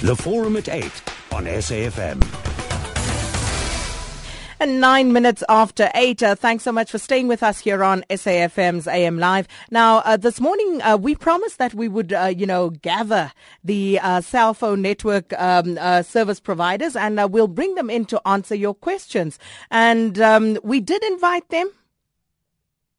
The Forum at 8 on SAFM. And nine minutes after eight, uh, thanks so much for staying with us here on SAFM's AM Live. Now, uh, this morning, uh, we promised that we would, uh, you know, gather the uh, cell phone network um, uh, service providers and we'll bring them in to answer your questions. And um, we did invite them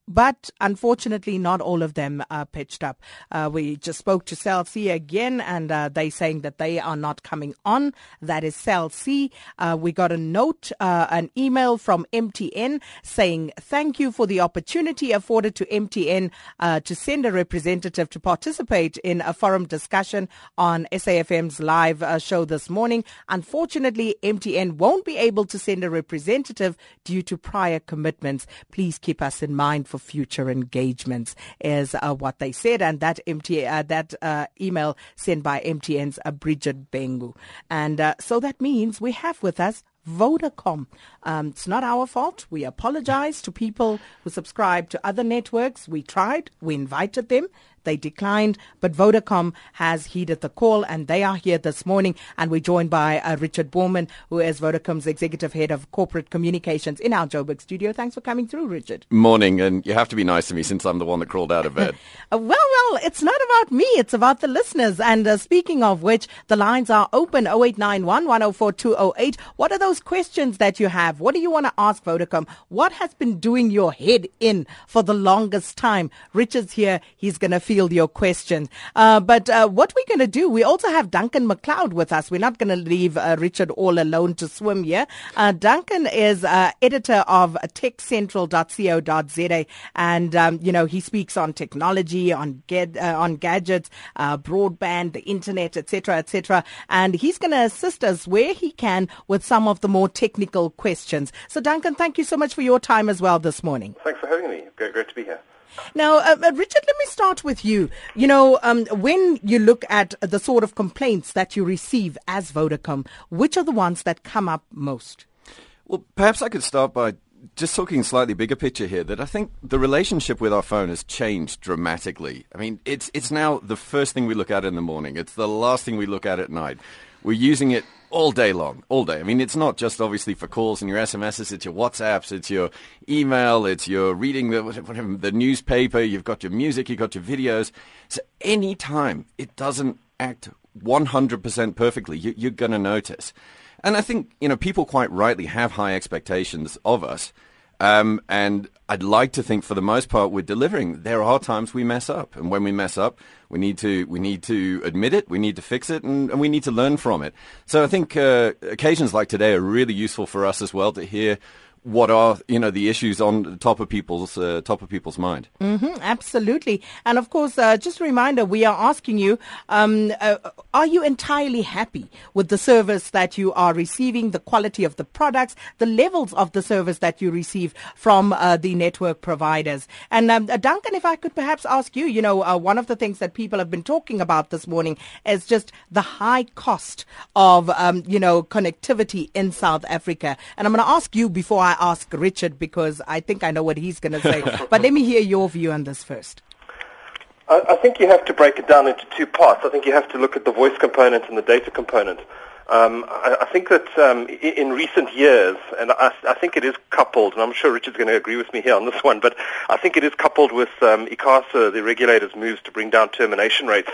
but unfortunately, not all of them are pitched up. Uh, we just spoke to Cell C again, and uh, they saying that they are not coming on. That is Cell C. Uh, we got a note, uh, an email from MTN saying thank you for the opportunity afforded to MTN uh, to send a representative to participate in a forum discussion on SAFM's live uh, show this morning. Unfortunately, MTN won't be able to send a representative due to prior commitments. Please keep us in mind for future engagements, is uh, what they said. And that MT, uh, that uh, email sent by MTN's uh, Bridget Bengu. And so that means we have with us Vodacom. Um, it's not our fault. We apologize to people who subscribe to other networks. We tried. We invited them. They declined, but Vodacom has heeded the call and they are here this morning. And we're joined by uh, Richard Boorman, who is Vodacom's executive head of corporate communications in our Joburg studio. Thanks for coming through, Richard. Morning, and you have to be nice to me since I'm the one that crawled out of bed. uh, well, well, it's not about me, it's about the listeners. And uh, speaking of which, the lines are open 0891 104 208. What are those questions that you have? What do you want to ask Vodacom? What has been doing your head in for the longest time? Richard's here. He's going to field your questions. Uh, but uh, what we're going to do, we also have Duncan McLeod with us. We're not going to leave uh, Richard all alone to swim here. Uh, Duncan is uh, editor of techcentral.co.za, and um, you know he speaks on technology, on get, uh, on gadgets, broadband, the internet, etc., etc. And he's going to assist us where he can with some of the more technical questions. So, Duncan, thank you so much for your time as well this morning. Thanks for having me. Great, great to be here. Now, uh, uh, Richard, let me start with you. You know, um, when you look at the sort of complaints that you receive as Vodacom, which are the ones that come up most? Well, perhaps I could start by just talking slightly bigger picture here that I think the relationship with our phone has changed dramatically. I mean, it's it's now the first thing we look at in the morning. It's the last thing we look at at night. We're using it all day long, all day. I mean, it's not just obviously for calls and your SMSs. It's your WhatsApps, it's your email, it's your reading the whatever, the newspaper. You've got your music, you've got your videos. So any time it doesn't act 100% perfectly, you, you're going to notice. And I think you know people quite rightly have high expectations of us. Um, and I'd like to think, for the most part, we're delivering. There are times we mess up, and when we mess up, we need to we need to admit it, we need to fix it, and, and we need to learn from it. So I think uh, occasions like today are really useful for us as well to hear what are you know the issues on top of people's uh, top of people's mind. Mm-hmm, absolutely, and of course, uh, just a reminder: we are asking you: um, uh, Are you entirely happy with the service that you are receiving, the quality of the products, the levels of the service that you receive from uh, the network providers? And um, uh, Duncan, if I could perhaps ask you, you know, uh, one of the things that people have been talking about this morning is just the high cost of um, you know connectivity in South Africa, and I'm going to ask you before I I ask Richard because I think I know what he's going to say. but let me hear your view on this first. I, I think you have to break it down into two parts. I think you have to look at the voice component and the data component. Um, I, I, think that um, in, in, recent years, and I, I, think it is coupled, and I'm sure Richard's going to agree with me here on this one, but I think it is coupled with um, ICASA, the regulator's moves to bring down termination rates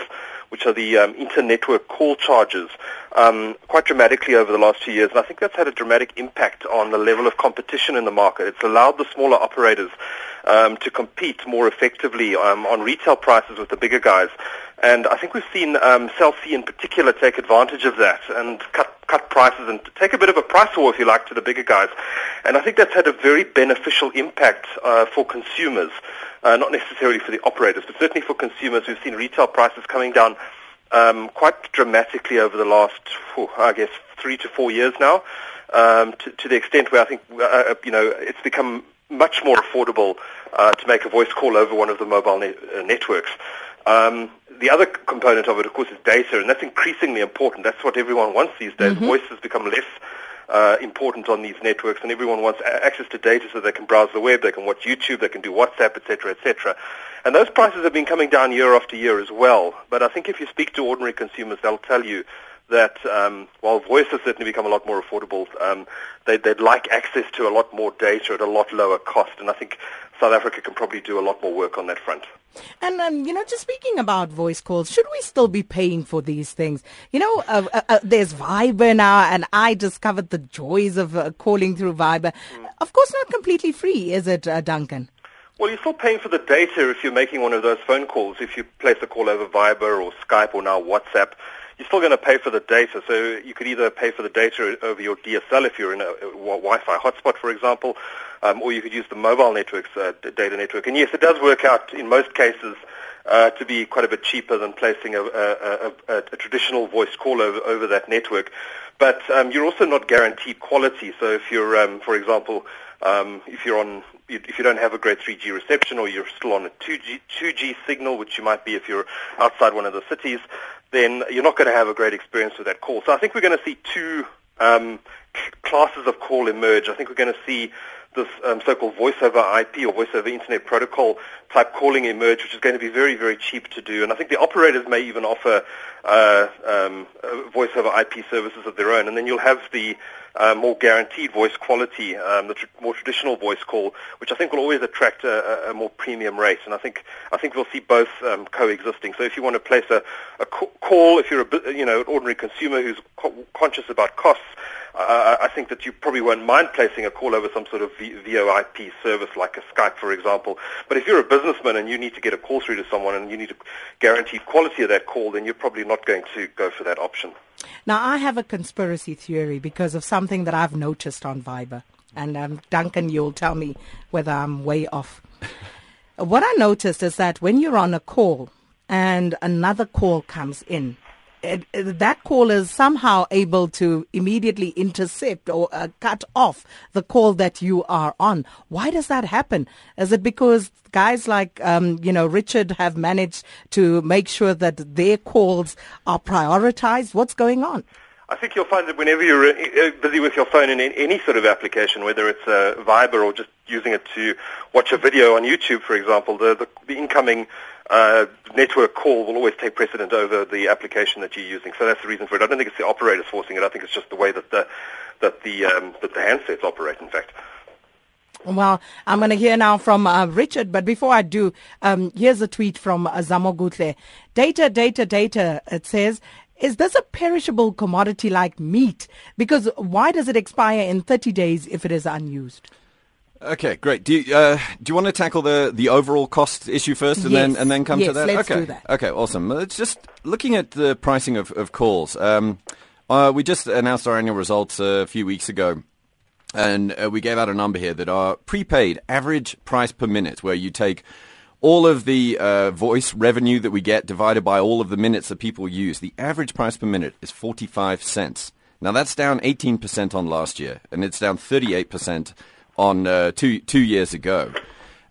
which are the um, inter-network call charges, um, quite dramatically over the last two years. And I think that's had a dramatic impact on the level of competition in the market. It's allowed the smaller operators um, to compete more effectively um, on retail prices with the bigger guys. And I think we've seen um, Cell C in particular take advantage of that and cut cut prices and take a bit of a price war, if you like, to the bigger guys. And I think that's had a very beneficial impact uh, for consumers uh, not necessarily for the operators, but certainly for consumers. We've seen retail prices coming down um, quite dramatically over the last, I guess, three to four years now, um, to, to, the extent where I think, uh, uh, you know, it's become much more affordable uh, to make a voice call over one of the mobile ne- uh, networks. Um, the other component of it, of course, is data, and that's increasingly important. That's what everyone wants these days. Mm-hmm. Voice has become less uh, important on these networks, and everyone wants access to data so they can browse the web, they can watch YouTube, they can do WhatsApp, etc., etc. And those prices have been coming down year after year as well. But I think if you speak to ordinary consumers, they'll tell you that um, while voice has certainly become a lot more affordable, um, they, would like access to a lot more data at a lot lower cost. And I think South Africa can probably do a lot more work on that front. And, um, you know, just speaking about voice calls, should we still be paying for these things? You know, uh, uh, uh, there's Viber now, and I discovered the joys of uh, calling through Viber. Mm. Of course, not completely free, is it, uh, Duncan? Well, you're still paying for the data if you're making one of those phone calls. If you place a call over Viber or Skype or now WhatsApp, you're still going to pay for the data. So you could either pay for the data over your DSL if you're in a, a Wi-Fi hotspot, for example, um, or you could use the mobile network's uh, data network. And yes, it does work out in most cases uh, to be quite a bit cheaper than placing a, a, a, traditional voice call over, over that network. But um, you're also not guaranteed quality. So if you're, um, for example, um, if you're on, if you don't have a great 3G reception, or you're still on a 2G 2G signal, which you might be if you're outside one of the cities, then you're not going to have a great experience with that call. So I think we're going to see two um, classes of call emerge. I think we're going to see this um, so-called voice over IP or voice over internet protocol type calling emerge, which is going to be very, very cheap to do. And I think the operators may even offer uh, um, voice over IP services of their own. And then you'll have the uh, more guaranteed voice quality, um, the tr- more traditional voice call, which I think will always attract a, a, more premium rate. And I think I think we'll see both um, coexisting. So if you want to place a, a call, if you're a you know an ordinary consumer who's co- conscious about costs, uh, I think that you probably won't mind placing a call over some sort of VoIP service like a Skype, for example. But if you're a businessman and you need to get a call through to someone and you need to guarantee quality of that call, then you're probably not going to go for that option. Now, I have a conspiracy theory because of something that I've noticed on Viber. And um, Duncan, you'll tell me whether I'm way off. what I noticed is that when you're on a call and another call comes in, that call is somehow able to immediately intercept or uh, cut off the call that you are on. Why does that happen? Is it because guys like um, you know Richard have managed to make sure that their calls are prioritized? What's going on? I think you'll find that whenever you're uh, busy with your phone in any sort of application, whether it's uh, Viber or just using it to watch a video on YouTube, for example, the, the, the incoming uh, network call will always take precedent over the application that you're using. So that's the reason for it. I don't think it's the operators forcing it. I think it's just the way that the that the um, that the handsets operate. In fact. Well, I'm going to hear now from uh, Richard, but before I do, um, here's a tweet from uh, Zamo Gutle. Data, data, data, it says, is this a perishable commodity like meat? Because why does it expire in 30 days if it is unused? Okay, great. Do you, uh, do you want to tackle the, the overall cost issue first, and yes. then and then come yes, to that? Let's okay, that. okay, awesome. It's just looking at the pricing of, of calls. Um, uh, we just announced our annual results a few weeks ago, and uh, we gave out a number here that our prepaid average price per minute, where you take all of the uh, voice revenue that we get divided by all of the minutes that people use. The average price per minute is forty five cents. Now that's down eighteen percent on last year, and it's down thirty eight percent on uh, two two years ago.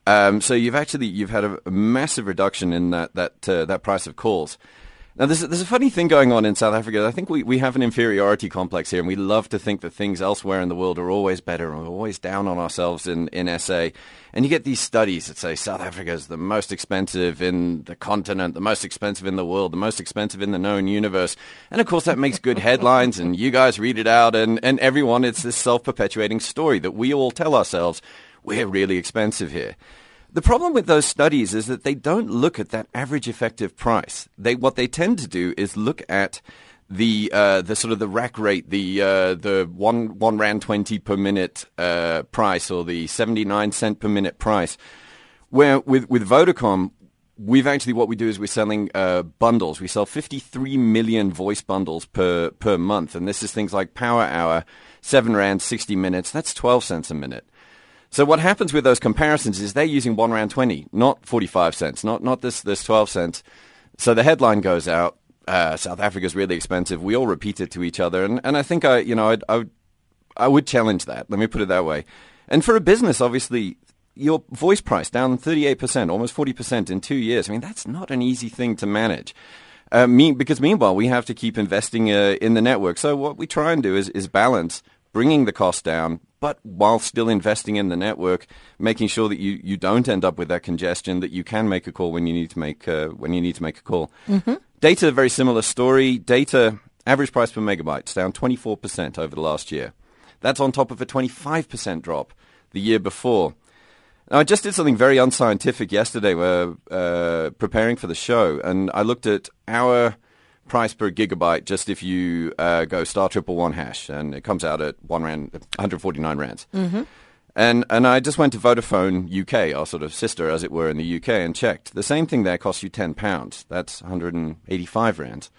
Um, so you've actually you've had a, massive reduction in that that uh, that price of calls. Now, there's there's a funny thing going on in South Africa. I think we, we have an inferiority complex here, and we love to think that things elsewhere in the world are always better, and we're always down on ourselves in, in SA. And you get these studies that say South Africa is the most expensive in the continent, the most expensive in the world, the most expensive in the known universe. And of course, that makes good headlines, and you guys read it out, and, and everyone, it's this self perpetuating story that we all tell ourselves we're really expensive here. The problem with those studies is that they don't look at that average effective price. They what they tend to do is look at the uh, the sort of the rack rate, the uh, the one one rand twenty per minute uh, price, or the seventy nine cent per minute price. Where with with Vodacom, we've actually what we do is we're selling uh, bundles. We sell 53 million voice bundles per per month, and this is things like Power Hour, seven rand 60 minutes. That's 12 cents a minute. So what happens with those comparisons is they're using one round twenty, not forty five cents, not not this this twelve cents. So the headline goes out. Uh, South Africa's really expensive. We all repeat it to each other, and, and I think I you know I'd, I would I would challenge that. Let me put it that way. And for a business, obviously, your voice price down 38%, almost 40% in two years. I mean, that's not an easy thing to manage. Uh, me, because meanwhile, we have to keep investing uh, in the network. So what we try and do is, is balance bringing the cost down, but while still investing in the network, making sure that you, you don't end up with that congestion, that you can make a call when you need to make uh, when you need to make a call. Mm-hmm. Data, very similar story. Data Average price per megabyte is down 24% over the last year. That's on top of a 25% drop the year before. Now, I just did something very unscientific yesterday. We're uh, preparing for the show, and I looked at our price per gigabyte just if you uh, go star triple one hash, and it comes out at one rand, 149 rands. Mm-hmm. And and I just went to Vodafone UK, our sort of sister, as it were, in the UK, and checked. The same thing there costs you ten pounds. That's 185 rands.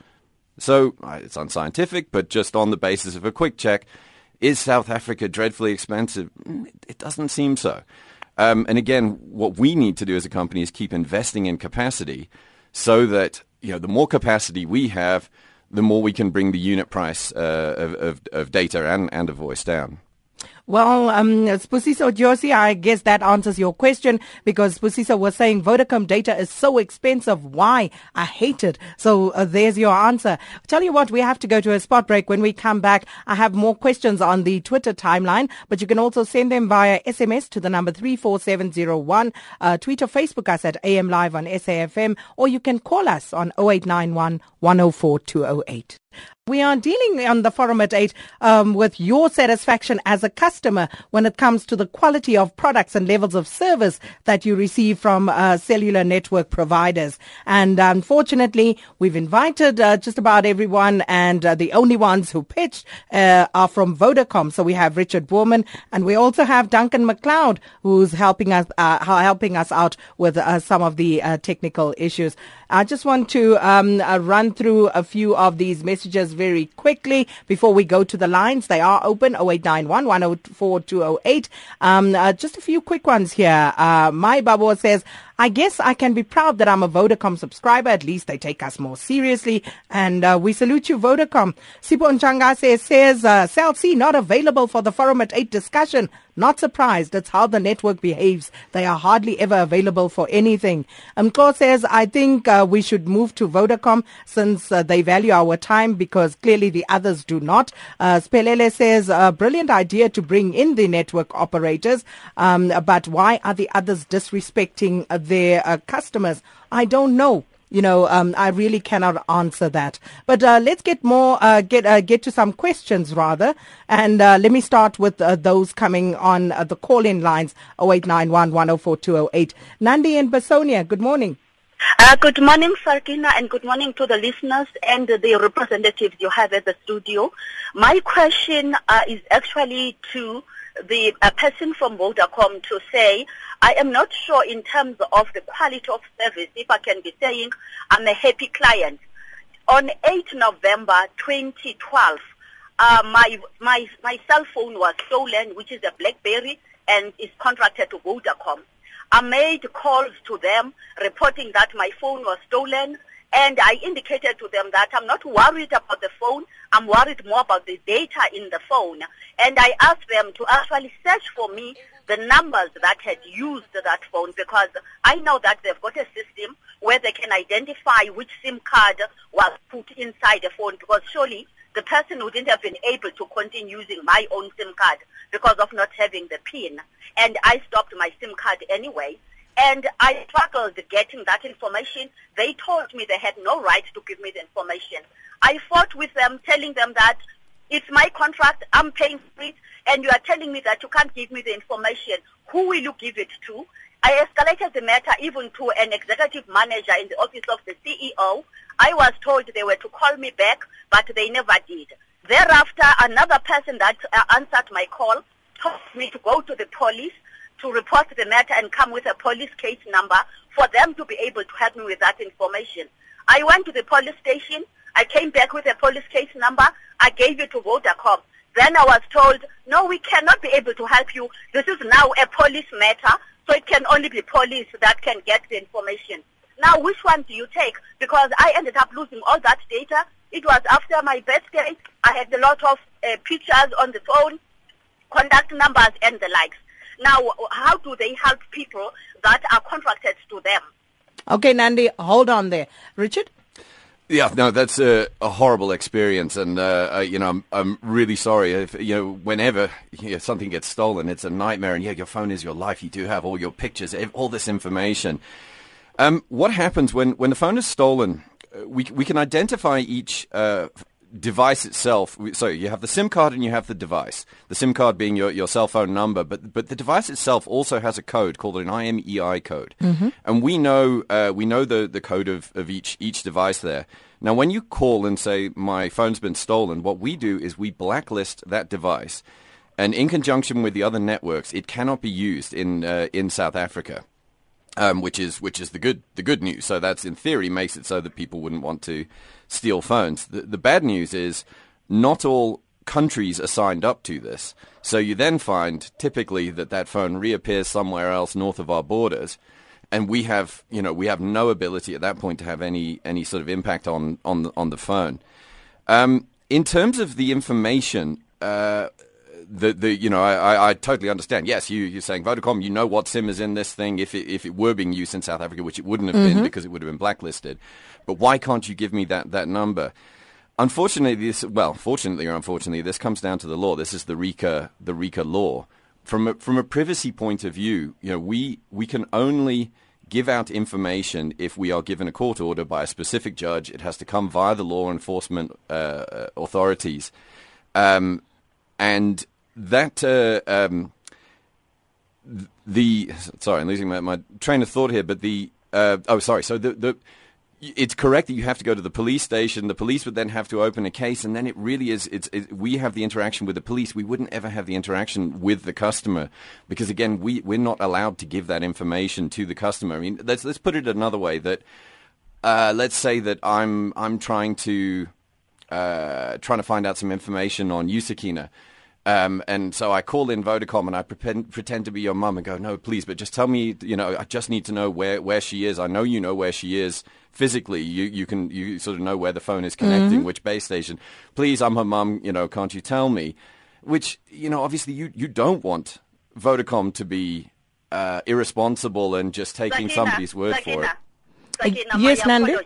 So it's unscientific, but just on the basis of a quick check, is South Africa dreadfully expensive? Mm, it doesn't seem so. Um, and again, what we need to do as a company is keep investing in capacity, so that you know the more capacity we have, the more we can bring the unit price uh, of, of, of data and, and of voice down. Well, um, Spusiso Josi, I guess that answers your question because Spusiso was saying Vodacom data is so expensive. Why? I hate it. So uh, there's your answer. Tell you what, we have to go to a spot break. When we come back, I have more questions on the Twitter timeline, but you can also send them via SMS to the number 34701. Uh, tweet or Facebook us at AM Live on SAFM, or you can call us on 0891 104 208. We are dealing on the forum at 8 um, with your satisfaction as a customer when it comes to the quality of products and levels of service that you receive from uh, cellular network providers. And unfortunately, we've invited uh, just about everyone, and uh, the only ones who pitched uh, are from Vodacom. So we have Richard Boorman, and we also have Duncan McLeod, who's helping us uh, helping us out with uh, some of the technical issues. I just want to um, run through a few of these messages very quickly before we go to the lines. They are open 0891 104 208. Um, uh, just a few quick ones here. Uh, My Babo says, I guess I can be proud that I'm a Vodacom subscriber. At least they take us more seriously. And uh, we salute you, Vodacom. Sipo Nchanga says, says uh, Cell C not available for the Forum at 8 discussion. Not surprised. It's how the network behaves. They are hardly ever available for anything. Mko says, I think uh, we should move to Vodacom since uh, they value our time because clearly the others do not. Uh, Spelele says, a brilliant idea to bring in the network operators. Um, but why are the others disrespecting uh, their uh, customers? I don't know. You know, um, I really cannot answer that. But uh, let's get more, uh, get uh, get to some questions rather, and uh, let me start with uh, those coming on uh, the call-in lines: 0891 104 208. Nandi and Basonia, good morning. good morning, Sakina, and good morning to the listeners and the representatives you have at the studio. My question is actually to the person from Vodacom to say, I am not sure in terms of the quality of service, if I can be saying I'm a happy client. On 8 November 2012, uh, my, my, my cell phone was stolen, which is a BlackBerry, and is contracted to Vodacom. I made calls to them reporting that my phone was stolen, and I indicated to them that I'm not worried about the phone. I'm worried more about the data in the phone. And I asked them to actually search for me the numbers that had used that phone because I know that they've got a system where they can identify which SIM card was put inside the phone because surely the person wouldn't have been able to continue using my own SIM card because of not having the PIN. And I stopped my SIM card anyway. And I struggled getting that information. They told me they had no right to give me the information. I fought with them, telling them that it's my contract, I'm paying for it, and you are telling me that you can't give me the information. Who will you give it to? I escalated the matter even to an executive manager in the office of the CEO. I was told they were to call me back, but they never did. Thereafter, another person that uh, answered my call told me to go to the police to report the matter and come with a police case number for them to be able to help me with that information. I went to the police station. I came back with a police case number. I gave it to Vodacom. Then I was told, no, we cannot be able to help you. This is now a police matter, so it can only be police that can get the information. Now, which one do you take? Because I ended up losing all that data. It was after my birthday. I had a lot of uh, pictures on the phone, contact numbers, and the likes. Now, how do they help people that are contracted to them? Okay, Nandi, hold on there. Richard? Yeah, no, that's a, a horrible experience, and uh, uh, you know, I'm I'm really sorry. If you know, whenever you know, something gets stolen, it's a nightmare. And yeah, your phone is your life. You do have all your pictures, all this information. Um, what happens when when the phone is stolen? Uh, we we can identify each uh, device itself, so you have the SIM card and you have the device. The SIM card being your, your cell phone number, but but the device itself also has a code called an IMEI code, mm-hmm. and we know uh, we know the, the code of, of each each device there. Now, when you call and say my phone's been stolen, what we do is we blacklist that device, and in conjunction with the other networks, it cannot be used in uh, in South Africa. Um, which is which is the good the good news. So that's in theory makes it so that people wouldn't want to steal phones. The, the bad news is not all countries are signed up to this. So you then find typically that that phone reappears somewhere else north of our borders, and we have you know we have no ability at that point to have any any sort of impact on on the, on the phone. Um, in terms of the information. Uh, the, the you know I, I totally understand. Yes, you you're saying Vodacom. You know what SIM is in this thing. If it, if it were being used in South Africa, which it wouldn't have mm-hmm. been because it would have been blacklisted. But why can't you give me that, that number? Unfortunately, this well, fortunately or unfortunately, this comes down to the law. This is the RICA the RICA law. From a, from a privacy point of view, you know, we we can only give out information if we are given a court order by a specific judge. It has to come via the law enforcement uh, authorities, um, and that uh, um, the sorry, I'm losing my, my, train of thought here. But the uh, oh, sorry. So the the it's correct that you have to go to the police station. The police would then have to open a case, and then it really is. It's it, we have the interaction with the police. We wouldn't ever have the interaction with the customer because again, we we're not allowed to give that information to the customer. I mean, let's let's put it another way. That uh, let's say that I'm I'm trying to uh, trying to find out some information on Yusakina. Um, and so I call in Vodacom and I pretend, pretend to be your mum and go, no, please, but just tell me, you know, I just need to know where, where she is. I know you know where she is physically. You, you can, you sort of know where the phone is connecting, mm-hmm. which base station. Please, I'm her mum, you know, can't you tell me? Which, you know, obviously you, you don't want Vodacom to be uh, irresponsible and just taking somebody's word for it. yes, Nandi?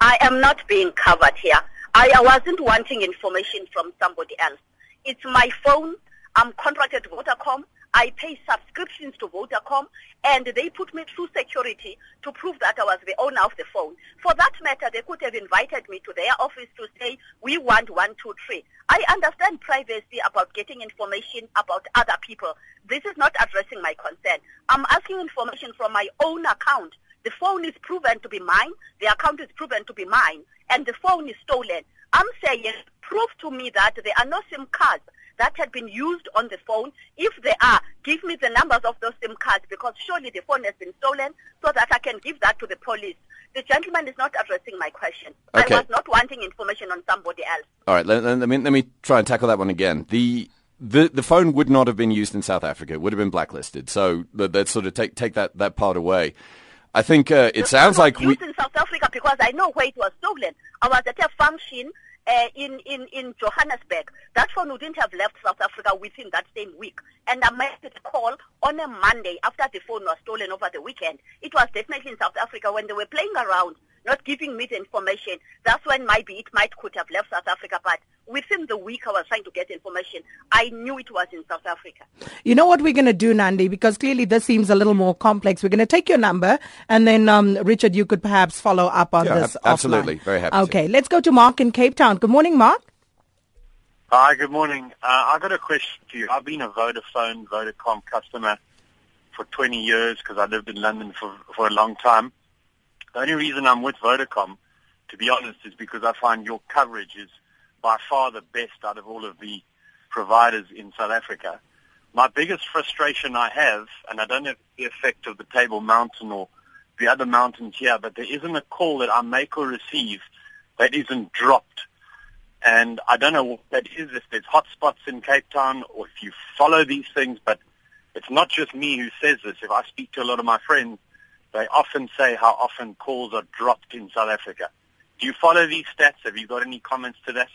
I am not being covered here. I, I wasn't wanting information from somebody else. It's my phone. I'm contracted to Vodacom. I pay subscriptions to Vodacom, and they put me through security to prove that I was the owner of the phone. For that matter, they could have invited me to their office to say, we want one, two, three. I understand privacy about getting information about other people. This is not addressing my concern. I'm asking information from my own account. The phone is proven to be mine. The account is proven to be mine. And the phone is stolen. I'm saying prove to me that there are no SIM cards that had been used on the phone. If there are, give me the numbers of those SIM cards because surely the phone has been stolen so that I can give that to the police. The gentleman is not addressing my question. Okay. I was not wanting information on somebody else. All right, let, let, me, let me try and tackle that one again. The the the phone would not have been used in South Africa. It would have been blacklisted. So let's sort of take take that, that part away. I think uh, it the sounds like we in South Africa because I know where it was stolen. I was at a function uh, in, in, in Johannesburg. That phone wouldn't have left South Africa within that same week. And I made a call on a Monday after the phone was stolen over the weekend. It was definitely in South Africa when they were playing around, not giving me the information. That's when maybe it might could have left South Africa. But within the week I was trying to get information, I knew it was in South Africa. You know what we're going to do, Nandi, because clearly this seems a little more complex. We're going to take your number, and then um, Richard, you could perhaps follow up on yeah, this. Absolutely, offline. very happy. Okay, to. let's go to Mark in Cape Town. Good morning, Mark. Hi, good morning. Uh, I got a question to you. I've been a Vodafone, Vodacom customer for 20 years because I lived in London for for a long time. The only reason I'm with Vodacom, to be honest, is because I find your coverage is by far the best out of all of the providers in South Africa. My biggest frustration I have, and I don't have the effect of the Table Mountain or the other mountains here, but there isn't a call that I make or receive that isn't dropped. And I don't know what that is, if there's hotspots in Cape Town or if you follow these things, but it's not just me who says this. If I speak to a lot of my friends, they often say how often calls are dropped in South Africa. Do you follow these stats? Have you got any comments to that?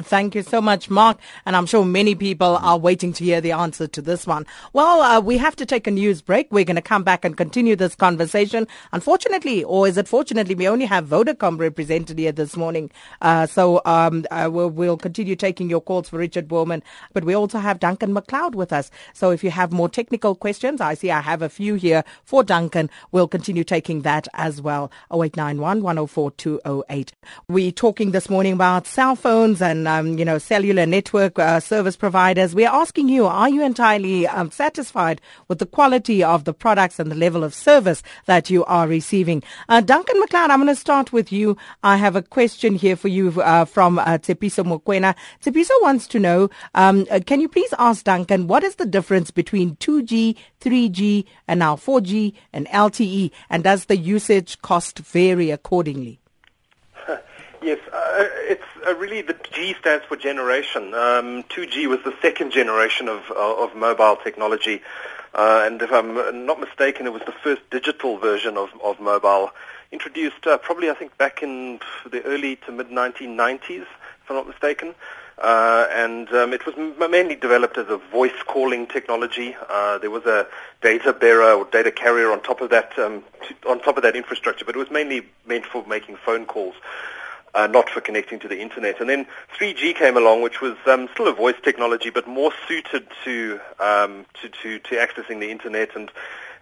Thank you so much, Mark. And I'm sure many people are waiting to hear the answer to this one. Well, uh, we have to take a news break. We're going to come back and continue this conversation. Unfortunately, or is it fortunately, we only have Vodacom represented here this morning. Uh, so um, uh, we'll, we'll, continue taking your calls for Richard Boorman. But we also have Duncan McLeod with us. So if you have more technical questions, I see I have a few here for Duncan. We'll continue taking that as well. 0891 104 208. We're talking this morning about cell phones and um, you know, cellular network uh, service providers. We are asking you, are you entirely um, satisfied with the quality of the products and the level of service that you are receiving? Uh, Duncan McLeod, I'm going to start with you. I have a question here for you uh, from uh, Tsepiso Mokwena. Tsepiso wants to know, um, uh, can you please ask Duncan, what is the difference between 2G, 3G, and now 4G and LTE? And does the usage cost vary accordingly? Yes, uh, it's uh, really the G stands for generation. Um, 2G was the second generation of, uh, of mobile technology, uh, and if I'm not mistaken, it was the first digital version of, of mobile, introduced uh, probably I think back in the early to mid 1990s, if I'm not mistaken. Uh, and um, it was mainly developed as a voice calling technology. There was a data bearer or data carrier on top of that um, on top of that infrastructure, but it was mainly meant for making phone calls uh, not for connecting to the internet. And then 3G came along, which was um, still a voice technology, but more suited to, um, to, to, to accessing the internet. And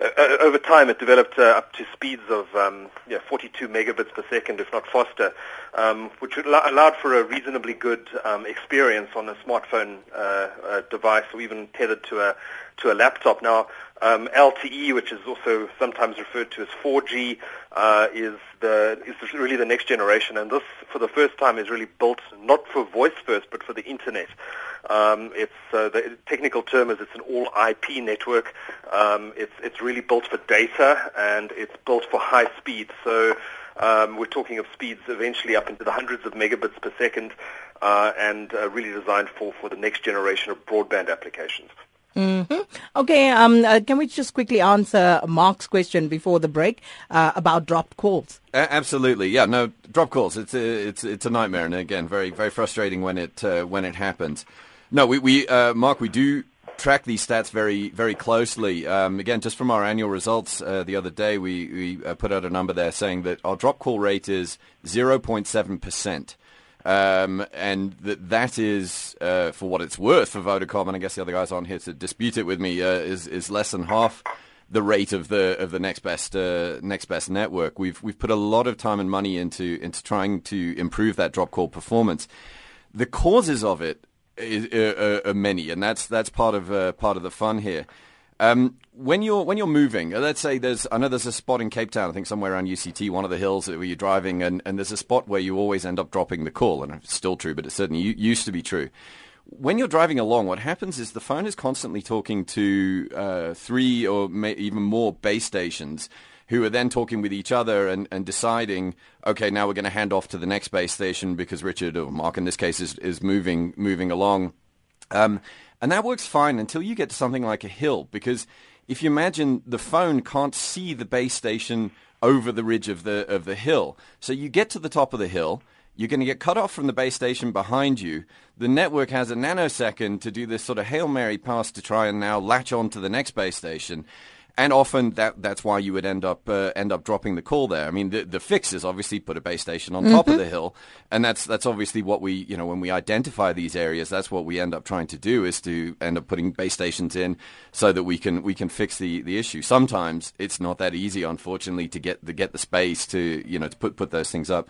uh, uh over time, it developed uh, up to speeds of um, yeah, 42 megabits per second, if not faster, um, which allowed for a reasonably good um, experience on a smartphone uh, uh, device, or even tethered to a to a laptop. Now, um, LTE, which is also sometimes referred to as 4G, uh, is the is really the next generation, and this, for the first time, is really built not for voice first, but for the internet. Um, it's uh, the technical term is it's an all IP network. Um, it's it's really built for data, and it's built for high speed. So. Um, we're talking of speeds eventually up into the hundreds of megabits per second, uh, and uh, really designed for, for the next generation of broadband applications. Mm-hmm. Okay, um, uh, can we just quickly answer Mark's question before the break uh, about dropped calls? absolutely, yeah. No, drop calls. It's a, it's it's a nightmare, and again, very very frustrating when it uh, when it happens. No, we we uh, Mark, we do track these stats very very closely. Um, again, just from our annual results uh, the other day, we we put out a number there saying that our drop call rate is zero point seven percent. Um, and that that is, uh, for what it's worth for Vodacom, and I guess the other guys aren't here to dispute it with me, uh, is is less than half the rate of the of the next best uh, next best network. We've we've put a lot of time and money into into trying to improve that drop call performance. The causes of it is, uh, uh, are many, and that's that's part of uh, part of the fun here. Um, when you're when you're moving, uh, let's say there's I know there's a spot in Cape Town, I think somewhere around UCT, one of the hills where you're driving, and, and there's a spot where you always end up dropping the call, and it's still true, but it certainly used to be true. When you're driving along, what happens is the phone is constantly talking to uh, three or even more base stations who are then talking with each other and, and deciding, okay, now we're going to hand off to the next base station because Richard or Mark in this case is, is moving moving along. Um, and that works fine until you get to something like a hill, because if you imagine the phone can't see the base station over the ridge of the of the hill. So you get to the top of the hill, you're going to get cut off from the base station behind you. The network has a nanosecond to do this sort of Hail Mary pass to try and now latch on to the next base station and often that that's why you would end up uh, end up dropping the call there. I mean, the the fix is obviously put a base station on mm-hmm. top of mm-hmm. the hill, and that's that's obviously what we you know when we identify these areas, that's what we end up trying to do is to end up putting base stations in so that we can we can fix the, the issue. Sometimes it's not that easy, unfortunately, to get to get the space to you know to put put those things up.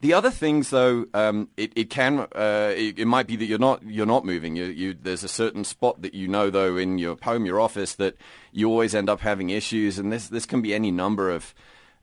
The other things, though, um, it, it can uh, it, it, might be that you're not you're not moving. You, you, there's a certain spot that you know, though, in your home, your office, that you always end up having issues, and this this can be any number of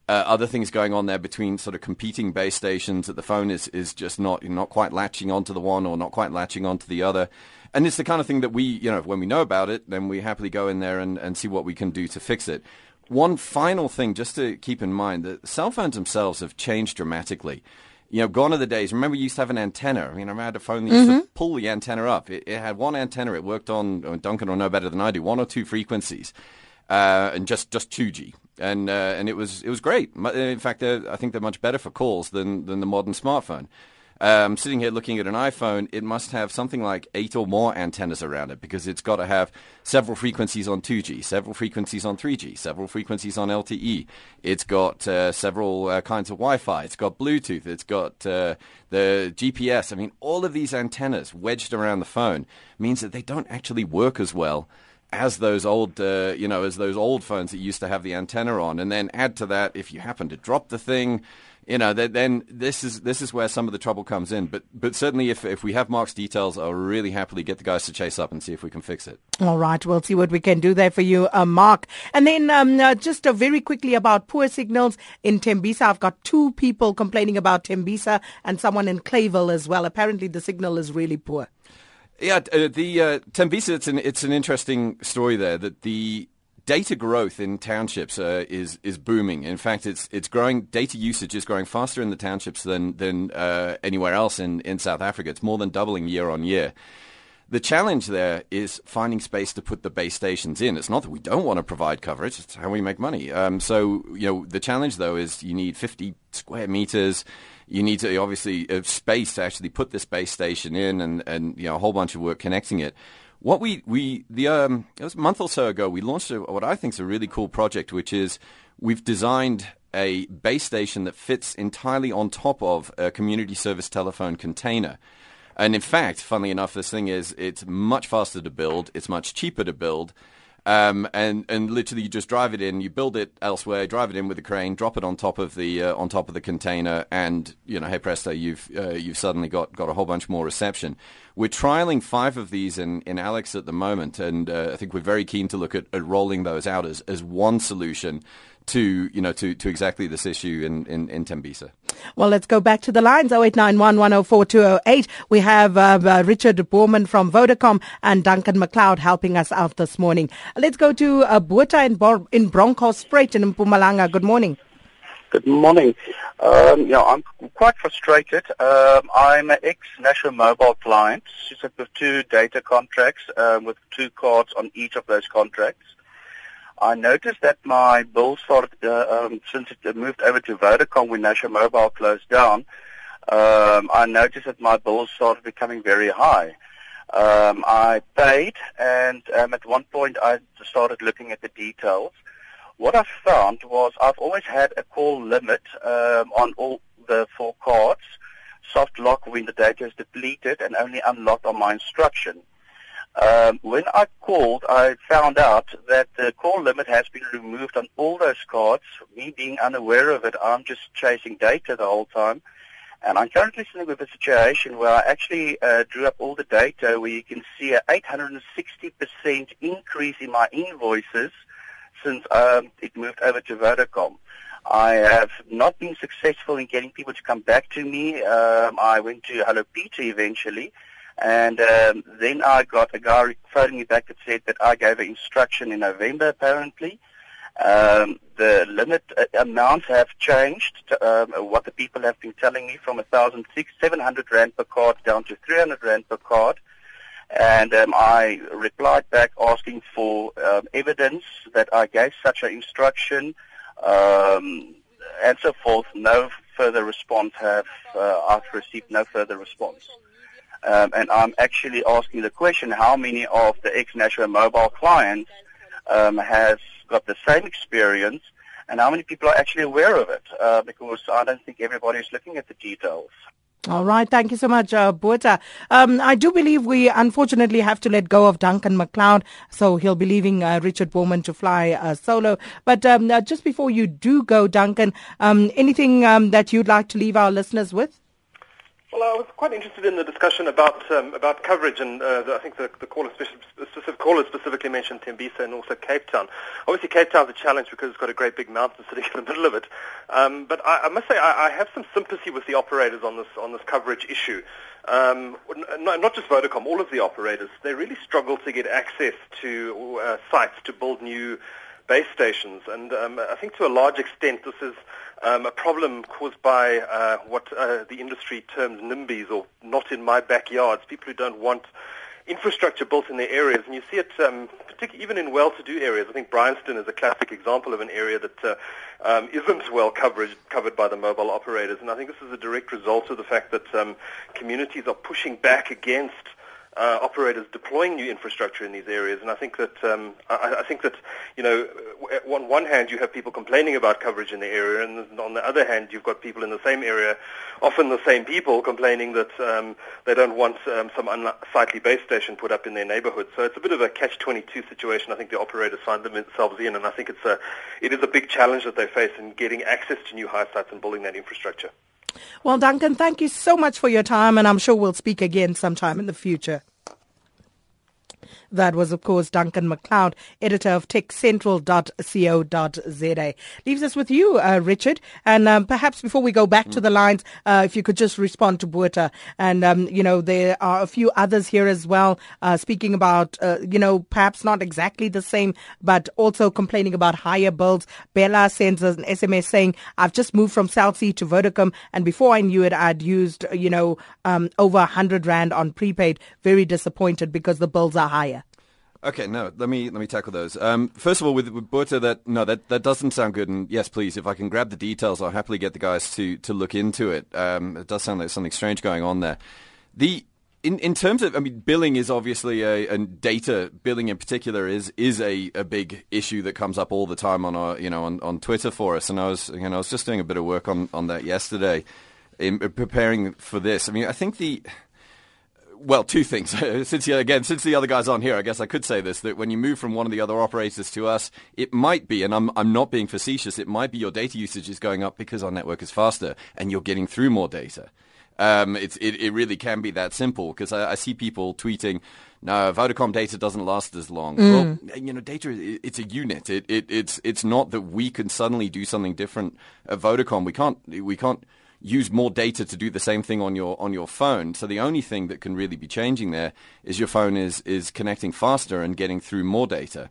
uh, other things going on there between sort of competing base stations that the phone is, is just not not quite latching onto the one or not quite latching onto the other. And it's the kind of thing that we, you know, when we know about it, then we happily go in there and, and see what we can do to fix it. One final thing just to keep in mind, that cell phones themselves have changed dramatically you know, gone are the days. Remember, you used to have an antenna. I mean, I had a phone that used mm-hmm. to pull the antenna up. It, it, had one antenna. It worked on, uh, Duncan will know better than I do, one or two frequencies, uh, and just, just 2G. And, uh, and it was, it was great. In fact, I think they're much better for calls than, than the modern smartphone. Um, sitting here looking at an iPhone, it must have something like eight or more antennas around it because it's got to have several frequencies on 2G, several frequencies on 3G, several frequencies on LTE. It's got uh, several uh, kinds of Wi-Fi. It's got Bluetooth. It's got uh, the GPS. I mean, all of these antennas wedged around the phone means that they don't actually work as well as those old, uh, you know, as those old phones that used to have the antenna on. And then add to that, if you happen to drop the thing, you know, then this is this is where some of the trouble comes in. But but certainly, if if we have Mark's details, I'll really happily get the guys to chase up and see if we can fix it. All right, we'll see what we can do there for you, uh, Mark. And then um, uh, just uh, very quickly about poor signals in Tembisa. I've got two people complaining about Tembisa and someone in Clayville as well. Apparently, the signal is really poor. Yeah, uh, the uh, Tembisa. It's an it's an interesting story there. That the data growth in townships uh, is is booming. In fact, it's it's growing. Data usage is growing faster in the townships than than uh, anywhere else in, in South Africa. It's more than doubling year on year. The challenge there is finding space to put the base stations in. It's not that we don't want to provide coverage; it's how we make money. Um, so, you know, the challenge though is you need 50 square meters. You need to obviously have space to actually put this base station in, and and you know a whole bunch of work connecting it. What we we the um, it was a month or so ago we launched a, what I think is a really cool project, which is we've designed a base station that fits entirely on top of a community service telephone container. And in fact, funnily enough, this thing is it's much faster to build, it's much cheaper to build. Um, and and literally you just drive it in, you build it elsewhere, drive it in with a crane, drop it on top of the uh, on top of the container, and you know, hey presto, you've uh, you've suddenly got, got a whole bunch more reception. We're trialing five of these in, in Alex at the moment, and uh, I think we're very keen to look at, at rolling those out as, as one solution to you know to, to exactly this issue in, in, in Tembisa. Well, let's go back to the lines 0891104208. We have uh, uh, Richard Boorman from Vodacom and Duncan McLeod helping us out this morning. Let's go to uh, Bueta in, Bor- in Bronkhorstspruit in Mpumalanga. Good morning. Good morning. Um, yeah, I'm quite frustrated. Um, I'm an ex-National Mobile client She said with two data contracts um, with two cards on each of those contracts. I noticed that my bill started, uh, um, since it moved over to Vodacom when National Mobile closed down, um, I noticed that my bills started becoming very high. Um, I paid, and um, at one point I started looking at the details. What I found was I've always had a call limit um, on all the four cards, soft lock when the data is depleted, and only unlocked on my instruction. Um, when I called, I found out that the call limit has been removed on all those cards. Me being unaware of it, I'm just chasing data the whole time. And I'm currently sitting with a situation where I actually uh, drew up all the data where you can see a 860% increase in my invoices since um, it moved over to Vodacom. I have not been successful in getting people to come back to me. Um, I went to Hello Peter eventually, and um, then I got a guy phoning me back that said that I gave an instruction in November apparently. Um, the limit uh, amounts have changed. Um, what the people have been telling me from a thousand six, seven hundred rand per card down to three hundred rand per card. And um, I replied back asking for um, evidence that I gave such an instruction um, and so forth. No further response have uh, I've received no further response. Um, and I'm actually asking the question: How many of the ex-National Mobile clients um, has got the same experience, and how many people are actually aware of it? Uh, because I don't think everybody is looking at the details. All right. Thank you so much, uh, Bueta. Um, I do believe we unfortunately have to let go of Duncan McLeod, so he'll be leaving uh, Richard Boorman to fly uh, solo. But um, uh, just before you do go, Duncan, um, anything um, that you'd like to leave our listeners with? Well, I was quite interested in the discussion about um, about coverage, and uh, the, I think the, the caller, specific, caller specifically mentioned Tembisa and also Cape Town. Obviously, Cape Town's a challenge because it's got a great big mountain sitting in the middle of it. Um, but I, I, must say, I, I, have some sympathy with the operators on this on this coverage issue. Um, not, not, just Vodacom, all of the operators. They really struggle to get access to uh, sites to build new base stations. And um, I think to a large extent this is um, a problem caused by uh, what uh, the industry terms NIMBYs or not in my backyards, people who don't want infrastructure built in their areas, and you see it um, particularly even in well-to-do areas. I think Bryanston is a classic example of an area that uh, um, isn't well covered covered by the mobile operators, and I think this is a direct result of the fact that um, communities are pushing back against uh, operators deploying new infrastructure in these areas. And I think that um, I, I, think that you know, on one hand you have people complaining about coverage in the area, and on the other hand you've got people in the same area, often the same people, complaining that um, they don't want um, some unsightly base station put up in their neighbourhood. So it's a bit of a catch-22 situation. I think the operators find themselves in, and I think it's a it is a big challenge that they face in getting access to new high sites and building that infrastructure. Well, Duncan, thank you so much for your time, and I'm sure we'll speak again sometime in the future. That was, of course, Duncan McLeod, editor of techcentral.co.za. Leaves us with you, uh, Richard. And um, perhaps before we go back mm. to the lines, uh, if you could just respond to Buerta. And, um, you know, there are a few others here as well, uh, speaking about, uh, you know, perhaps not exactly the same, but also complaining about higher bills. Bella sends us an SMS saying, I've just moved from Cell C to Vodacom. And before I knew it, I'd used, you know, um, over 100 Rand on prepaid. Very disappointed because the bills are higher. Okay, no, let me let me tackle those. Um, first of all, with, with Buerta, that no, that, that doesn't sound good. And yes, please, if I can grab the details, I'll happily get the guys to to look into it. Um, it does sound like something strange going on there. The in, in terms of, I mean, billing is obviously a, and data billing in particular is is a, a big issue that comes up all the time on our, you know, on, on Twitter for us. And I was, you know, I was just doing a bit of work on, on that yesterday, in preparing for this. I mean, I think the well, two things. since again, since the other guy's on here, I guess I could say this: that when you move from one of the other operators to us, it might be, and I'm I'm not being facetious. It might be your data usage is going up because our network is faster, and you're getting through more data. Um, it's it, it really can be that simple because I, I see people tweeting, no, Vodacom data doesn't last as long. Mm. Well, you know, data it's a unit. It, it it's it's not that we can suddenly do something different at Vodacom. We can't we can't use more data to do the same thing on your on your phone. So the only thing that can really be changing there is your phone is is connecting faster and getting through more data.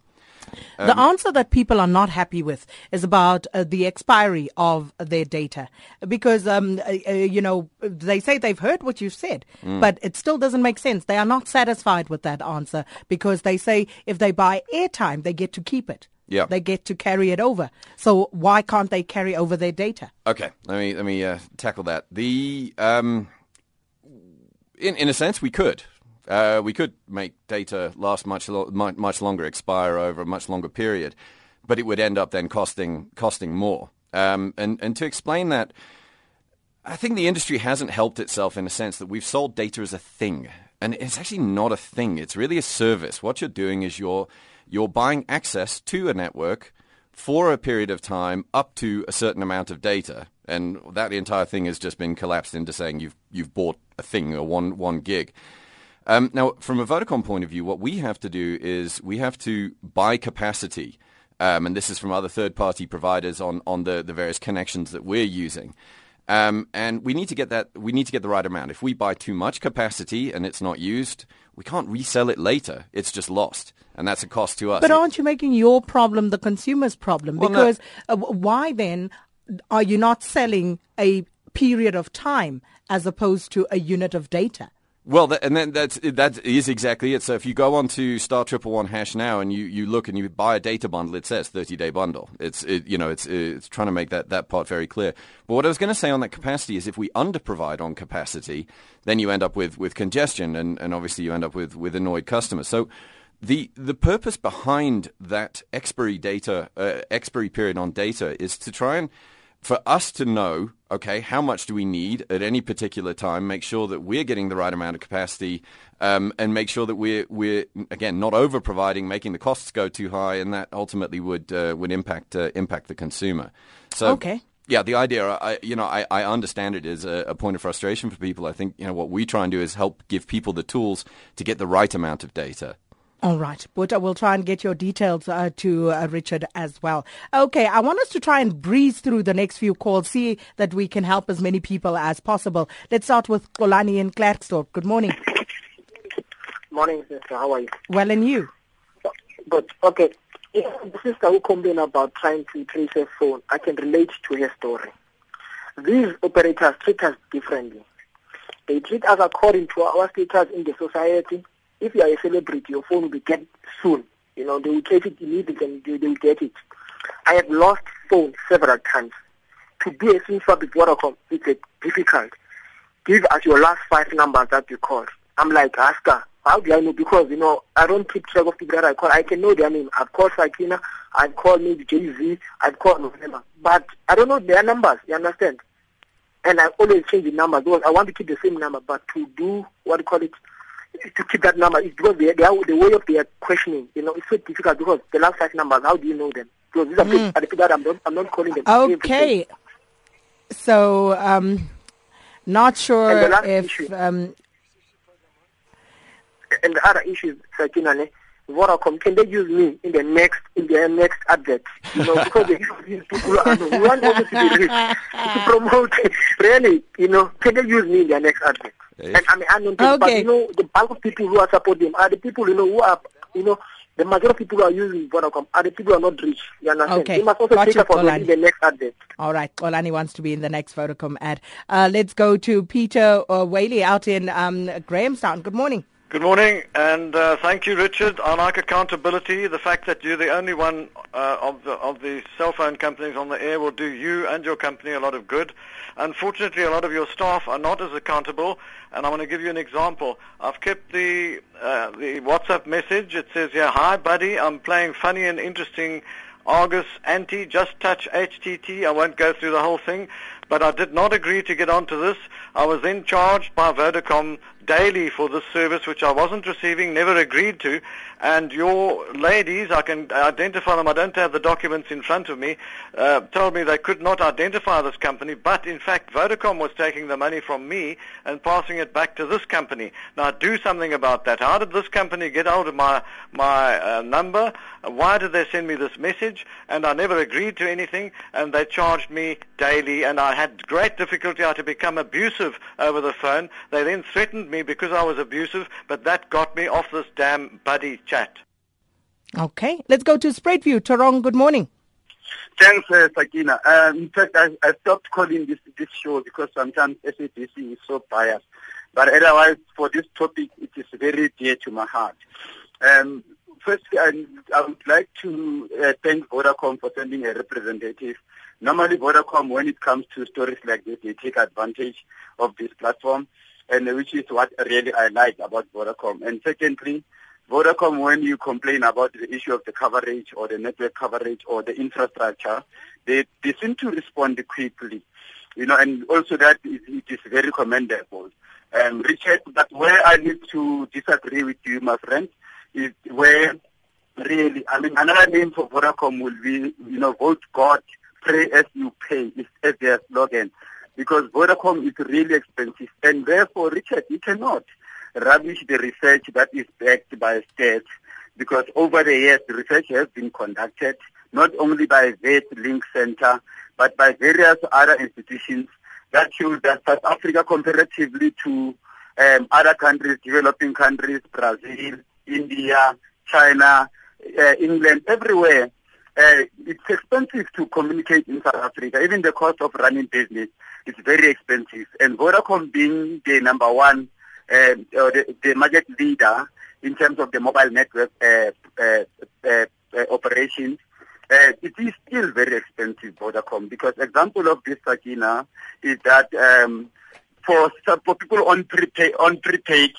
Um, the answer that people are not happy with is about uh, the expiry of their data because um, uh, uh, you know they say they've heard what you've said, mm. but it still doesn't make sense. They are not satisfied with that answer because they say if they buy airtime, they get to keep it. Yeah. They get to carry it over. So why can't they carry over their data? Okay, let me let me uh, tackle that. The um, in in a sense, we could. Uh, we could make data last much lo- much, longer, expire over a much longer period, but it would end up then costing costing more. Um, and and to explain that, I think the industry hasn't helped itself in a sense that we've sold data as a thing, and it's actually not a thing. It's really a service. What you're doing is you're you're buying access to a network for a period of time up to a certain amount of data. And that entire thing has just been collapsed into saying you've, you've bought a thing, or one, one gig. Um, now, from a Vodacom point of view, what we have to do is we have to buy capacity. Um, and this is from other third-party providers on, on the, the various connections that we're using. Um, and we need to get that. We need to get the right amount. If we buy too much capacity and it's not used, we can't resell it later. It's just lost, and that's a cost to us. But aren't you making your problem the consumer's problem? Well, because no. uh, why then are you not selling a period of time as opposed to a unit of data? Well, that, and then that's that is exactly it. So if you go on to star triple one hash now and you, you look and you buy a data bundle, it says thirty day bundle. It's it, you know it's it's trying to make that, that part very clear. But what I was going to say on that capacity is if we under provide on capacity, then you end up with, with congestion and, and obviously you end up with, with annoyed customers. So the the purpose behind that expiry data uh, expiry period on data is to try and for us to know, okay, how much do we need at any particular time, make sure that we're getting the right amount of capacity, um, and make sure that we're, we're, again, not over providing, making the costs go too high, and that ultimately would, uh, would impact, uh, impact the consumer. So, okay. Yeah, the idea, I, you know, I, I understand it is a, a point of frustration for people. I think, you know, what we try and do is help give people the tools to get the right amount of data. All right, but I will try and get your details uh, to uh, Richard as well. Okay, I want us to try and breeze through the next few calls, see that we can help as many people as possible. Let's start with Xolani in Klerksdorp. Good morning. Morning, sister. How are you? Well, and you? Good. Okay. Yeah, the sister who complained about trying to trace her phone, I can relate to her story. These operators treat us differently. They treat us according to our status in the society if you are a celebrity, your phone will be get soon. You know, they will take it immediately and they, will get it. I have lost phone several times. To be a SIM swap with Vodacom, it's a difficult. Give us your last five numbers that you called. I'm like, her, how do I know? Because, you know, I don't keep track of people that I call. I can know their name. I've called Sakina, I've called maybe Jay-Z, I've called November. But I don't know their numbers, you understand? And I always change the because I want to keep the same number, but to do, what do you call it, to keep that number, it's because they, they are, the way of their questioning, you know, it's so difficult because the last five numbers, how do you know them? Because these are, people, are the people that I'm not, I'm not calling them. Okay. So, um, not sure And the last if issue. um, and the other issue, Sakina, Vodacom, can they use me in the next in their next advert? You know, because they use these people we want also to be rich to promote really, you know, can they use me in their next advert? Yes. And I mean I don't think but you know the bulk of people who are supporting them are the people you know who are you know the majority of people who are using Vodacom are the people who are not rich. You understand? Okay. They must also Got take you, up for them Xolani. in the next advert. All right, Xolani wants to be in the next Vodacom ad. Uh, let's go to Peter uh, Whaley out in um, Grahamstown. Good morning. Good morning, and uh, thank you, Richard. I like accountability. The fact that you're the only one uh, of the of the cell phone companies on the air will do you and your company a lot of good. Unfortunately, a lot of your staff are not as accountable, and I want to give you an example. I've kept the uh, the WhatsApp message. It says here, "Hi, buddy. I'm playing funny and interesting." Argus anti, just touch HTT. I won't go through the whole thing, but I did not agree to get onto this. I was then charged by Vodacom daily for this service, which I wasn't receiving, never agreed to. And your ladies, I can identify them. I don't have the documents in front of me. Uh, told me they could not identify this company, but in fact, Vodacom was taking the money from me and passing it back to this company. Now, do something about that. How did this company get hold of my my uh, number? Why did they send me this message? And I never agreed to anything, and they charged me daily, and I had great difficulty. I had to become abusive over the phone. They then threatened me because I was abusive, but that got me off this damn buddy chat. Okay, let's go to Spruitview. Torong, good morning. Thanks, uh, Sakina. Um, in fact, I, I stopped calling this this show because sometimes SABC is so biased. But otherwise, for this topic, it is very dear to my heart. Um, firstly, I, I would like to uh, thank Vodacom for sending a representative. Normally, Vodacom, when it comes to stories like this, they take advantage of this platform, and which is what really I like about Vodacom. And secondly, Vodacom, when you complain about the issue of the coverage or the network coverage or the infrastructure, they, they seem to respond quickly. You know, and also that is, it is very commendable. Um, Richard, but where I need to disagree with you, my friend, is where really, I mean, another name for Vodacom will be, you know, vote God, pray as you pay, is as their slogan. Because Vodacom is really expensive. And therefore, Richard, you cannot rubbish the research that is backed by stats because over the years the research has been conducted not only by Wits Link Centre but by various other institutions that shows that South Africa comparatively to um, other countries, developing countries, Brazil, India, China, uh, England, everywhere, uh, it's expensive to communicate in South Africa. Even the cost of running business is very expensive. And Vodacom being the number one um, or the, the market leader in terms of the mobile network uh, uh, uh, uh, operations, uh, it is still very expensive, Vodacom, because example of this, Sakina, is that um, for, for people on prepaid, on prepaid,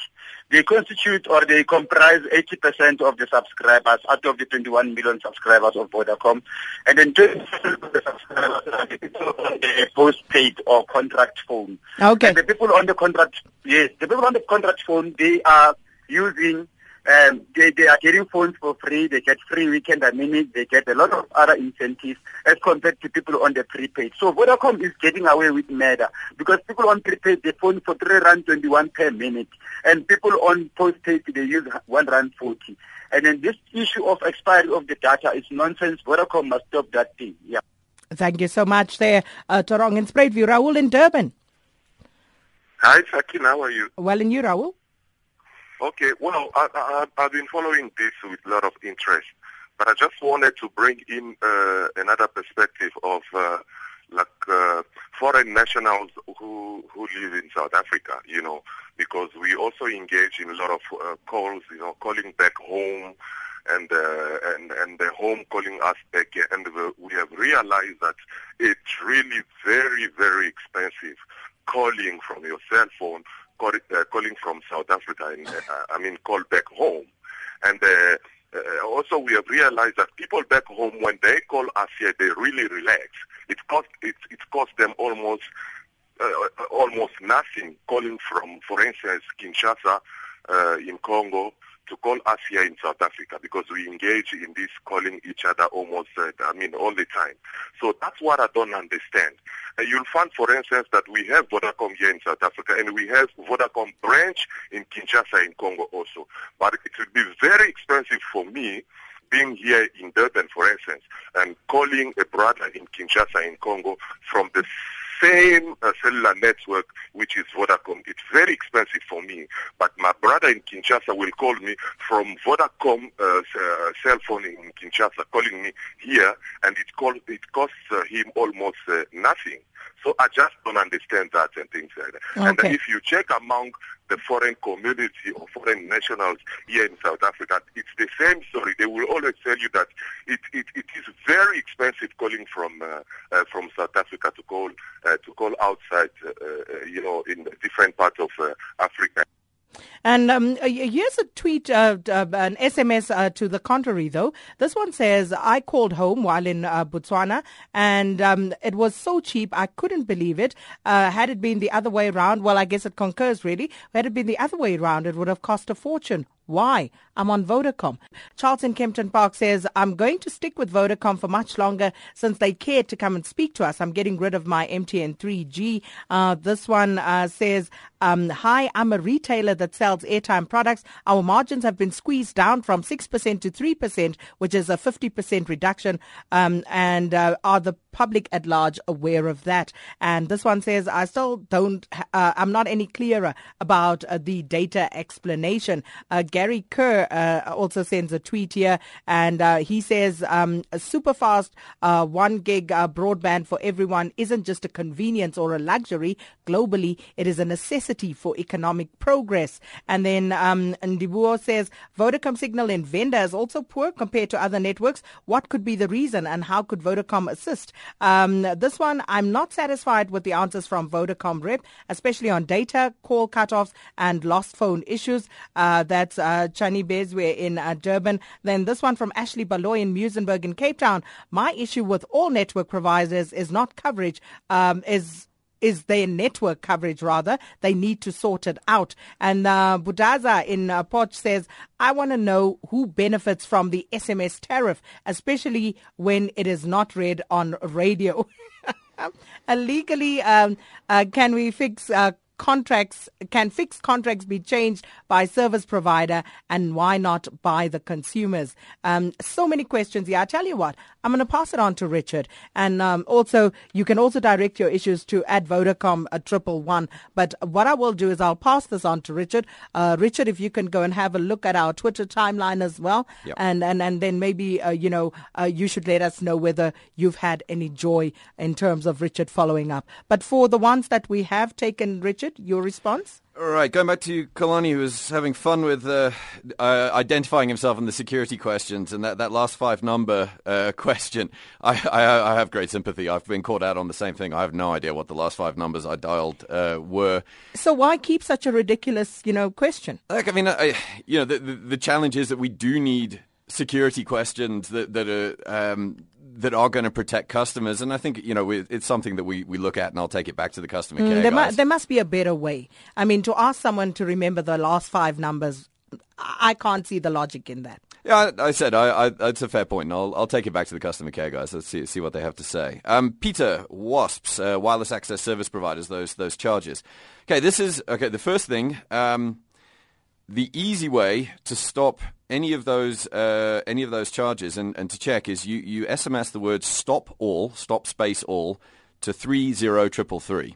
they constitute or they comprise 80% of the subscribers out of the 21 million subscribers of Vodacom. And then 20% of the subscribers are the people on the postpaid or contract phone. Okay. And the people on the contract, yes, the people on the contract phone, they are using, um, they, they are getting phones for free, they get free weekend a minute, they get a lot of other incentives as compared to people on the prepaid. So Vodacom is getting away with murder because people on prepaid, they phone for 3 rand 21 per minute and people on postpaid, they use 1 rand 40. And then this issue of expiry of the data is nonsense. Vodacom must stop that thing. Yeah. Thank you so much there, uh, Torong in Spruitview. Raul in Durban. Hi, Sakin. How are you? Well, and you, Raul? Okay. Well, I, I've been following this with a lot of interest, but I just wanted to bring in uh, another perspective of uh, like uh, foreign nationals who who live in South Africa, you know, because we also engage in a lot of uh, calls, you know, calling back home, and uh, and and the home calling us back, and we have realized that it's really very very expensive calling from your cell phone, call, uh, calling from South Africa, and uh, I mean call back home, and. Uh, uh, also, we have realized that people back home, when they call us here, they really relax. It cost it, it cost them almost almost nothing calling from, for instance, Kinshasa in Congo to call us here in South Africa because we engage in this calling each other almost, uh, I mean, all the time. So that's what I don't understand. Uh, you'll find, for instance, that we have Vodacom here in South Africa and we have Vodacom branch in Kinshasa in Congo also. But it would be very expensive for me being here in Durban, for instance, and calling a brother in Kinshasa in Congo from the same uh, cellular network, which is Vodacom. It's very expensive for me, but my brother in Kinshasa will call me from Vodacom uh, uh, cell phone in Kinshasa, calling me here, and it, call, it costs uh, him almost uh, nothing. So I just don't understand that and things like that. Okay. And if you check among the foreign community or foreign nationals here in South Africa, it's the same story. They will always tell you that it, it, it is very expensive calling from uh, uh, from South Africa to call uh, to call outside, uh, uh, you know, in different parts of uh, Africa. And um, uh, here's a tweet, uh, uh, an SMS uh, to the contrary, though. This one says, I called home while in uh, Botswana, and um, it was so cheap, I couldn't believe it. Had it been the other way around, well, I guess it concurs, really. Had it been the other way around, it would have cost a fortune. Why? I'm on Vodacom. Charlton Kempton Park says, I'm going to stick with Vodacom for much longer since they cared to come and speak to us. I'm getting rid of my MTN 3G. Uh, this one uh, says, um, Hi, I'm a retailer that sells airtime products. Our margins have been squeezed down from 6% to 3%, which is a 50% reduction. Um, and uh, are the public at large aware of that? And this one says, I still don't, uh, I'm not any clearer about uh, the data explanation. Uh, Gary Kerr uh, also sends a tweet here, and uh, he says um, a super fast one gig broadband for everyone isn't just a convenience or a luxury. Globally, it is a necessity for economic progress. And then um, Ndibuo says Vodacom signal in Venda is also poor compared to other networks. What could be the reason, and how could Vodacom assist? Um, this one, I'm not satisfied with the answers from Vodacom rep, especially on data, call cutoffs, and lost phone issues. Uh, that's uh, Chani Bezwe in uh, Durban. Then this one from Ashley Baloy in Muizenberg in Cape Town. My issue with all network providers is not coverage, um, is is their network coverage rather. They need to sort it out. And uh, Budaza in uh, Potch says, I want to know who benefits from the SMS tariff, especially when it is not read on radio. uh, legally, um, uh, can we fix uh, contracts can fixed contracts be changed by service provider and why not by the consumers? Um, so many questions yeah i tell you what i'm going to pass it on to richard. And um, also you can also direct your issues to at vodacom a triple one. But what i will do is i'll pass this on to richard. Uh, richard if you can go and have a look at our twitter timeline as well. Yep. and, and and then maybe uh, you know uh, you should let us know whether you've had any joy in terms of richard following up. But for the ones that we have taken richard your response All right, going back to Xolani, who was having fun with uh, uh, identifying himself in the security questions, and that, that last five number uh, question. I, I, I have great sympathy. I've been caught out on the same thing. I have no idea what the last five numbers I dialed uh, were. so why keep such a ridiculous you know question Like, I mean, I, you know, the, the, the challenge is that we do need security questions that that are um, that are going to protect customers, and I think you know it's something that we, we look at, and I'll take it back to the customer Mm, care there, mu- guys. there must be a better way. I mean, to ask someone to remember the last five numbers, I I can't see the logic in that. Yeah, I, I said I, I, it's a fair point, and I'll, I'll take it back to the customer care guys. Let's see see what they have to say. Um, Peter, WASPs, uh, wireless access service providers, those those charges. Okay, this is okay. The first thing, um, the easy way to stop any of those uh, any of those charges and, and to check is you, you SMS the word stop all, stop space all, to three zero triple three.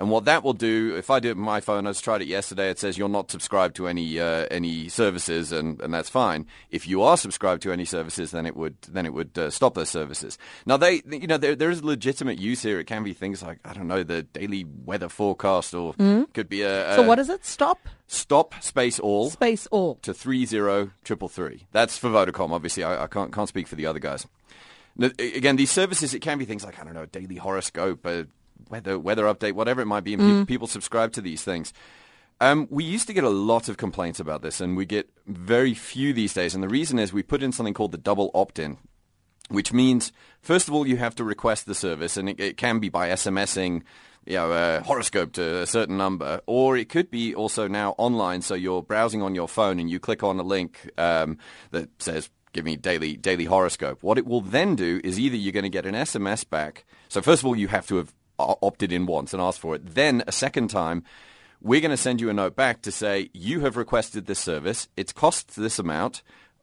And what that will do, if I do it on my phone, I just tried it yesterday. It says you're not subscribed to any uh, any services, and, and that's fine. If you are subscribed to any services, then it would then it would uh, stop those services. Now they, you know, there there is legitimate use here. It can be things like I don't know the daily weather forecast, or could be a, a So what is it? Stop stop space all space all. to three zero triple three. That's for Vodacom. Obviously, I, I can't can't speak for the other guys. Now, Again, these services it can be things like I don't know, a daily horoscope, uh, weather weather update, whatever it might be, and pe- people subscribe to these things. Um, we used to get a lot of complaints about this, and we get very few these days. And the reason is we put in something called the double opt-in, which means first of all you have to request the service, and it, it can be by SMSing, you know, a horoscope to a certain number, or it could be also now online. So you're browsing on your phone and you click on a link um, that says "Give me daily daily horoscope." What it will then do is either you're going to get an SMS back. So first of all, you have to have opted in once and asked for it. Then a second time. We're going to send you a note back to say you have requested this service. It's cost this amount.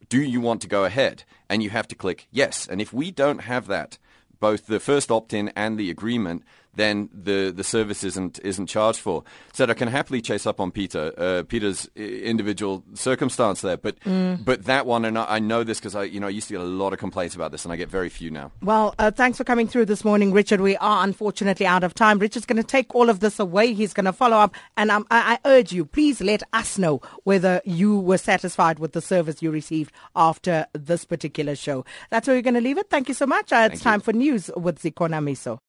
Do you want to go ahead? And you have to click yes. And if we don't have that, both the first opt-in and the agreement, then the, the service isn't isn't charged for. So I can happily chase up on Peter uh, Peter's individual circumstance there, but but that one, and I, I know this because I you know I used to get a lot of complaints about this, and I get very few now. Well, uh, thanks for coming through this morning, Richard. We are unfortunately out of time. Richard's going to take all of this away. He's going to follow up, and um, I, I urge you, please let us know whether you were satisfied with the service you received after this particular show. That's where we're going to leave it. Thank you so much. Uh, it's Thank you. time for news with Zikona Miso.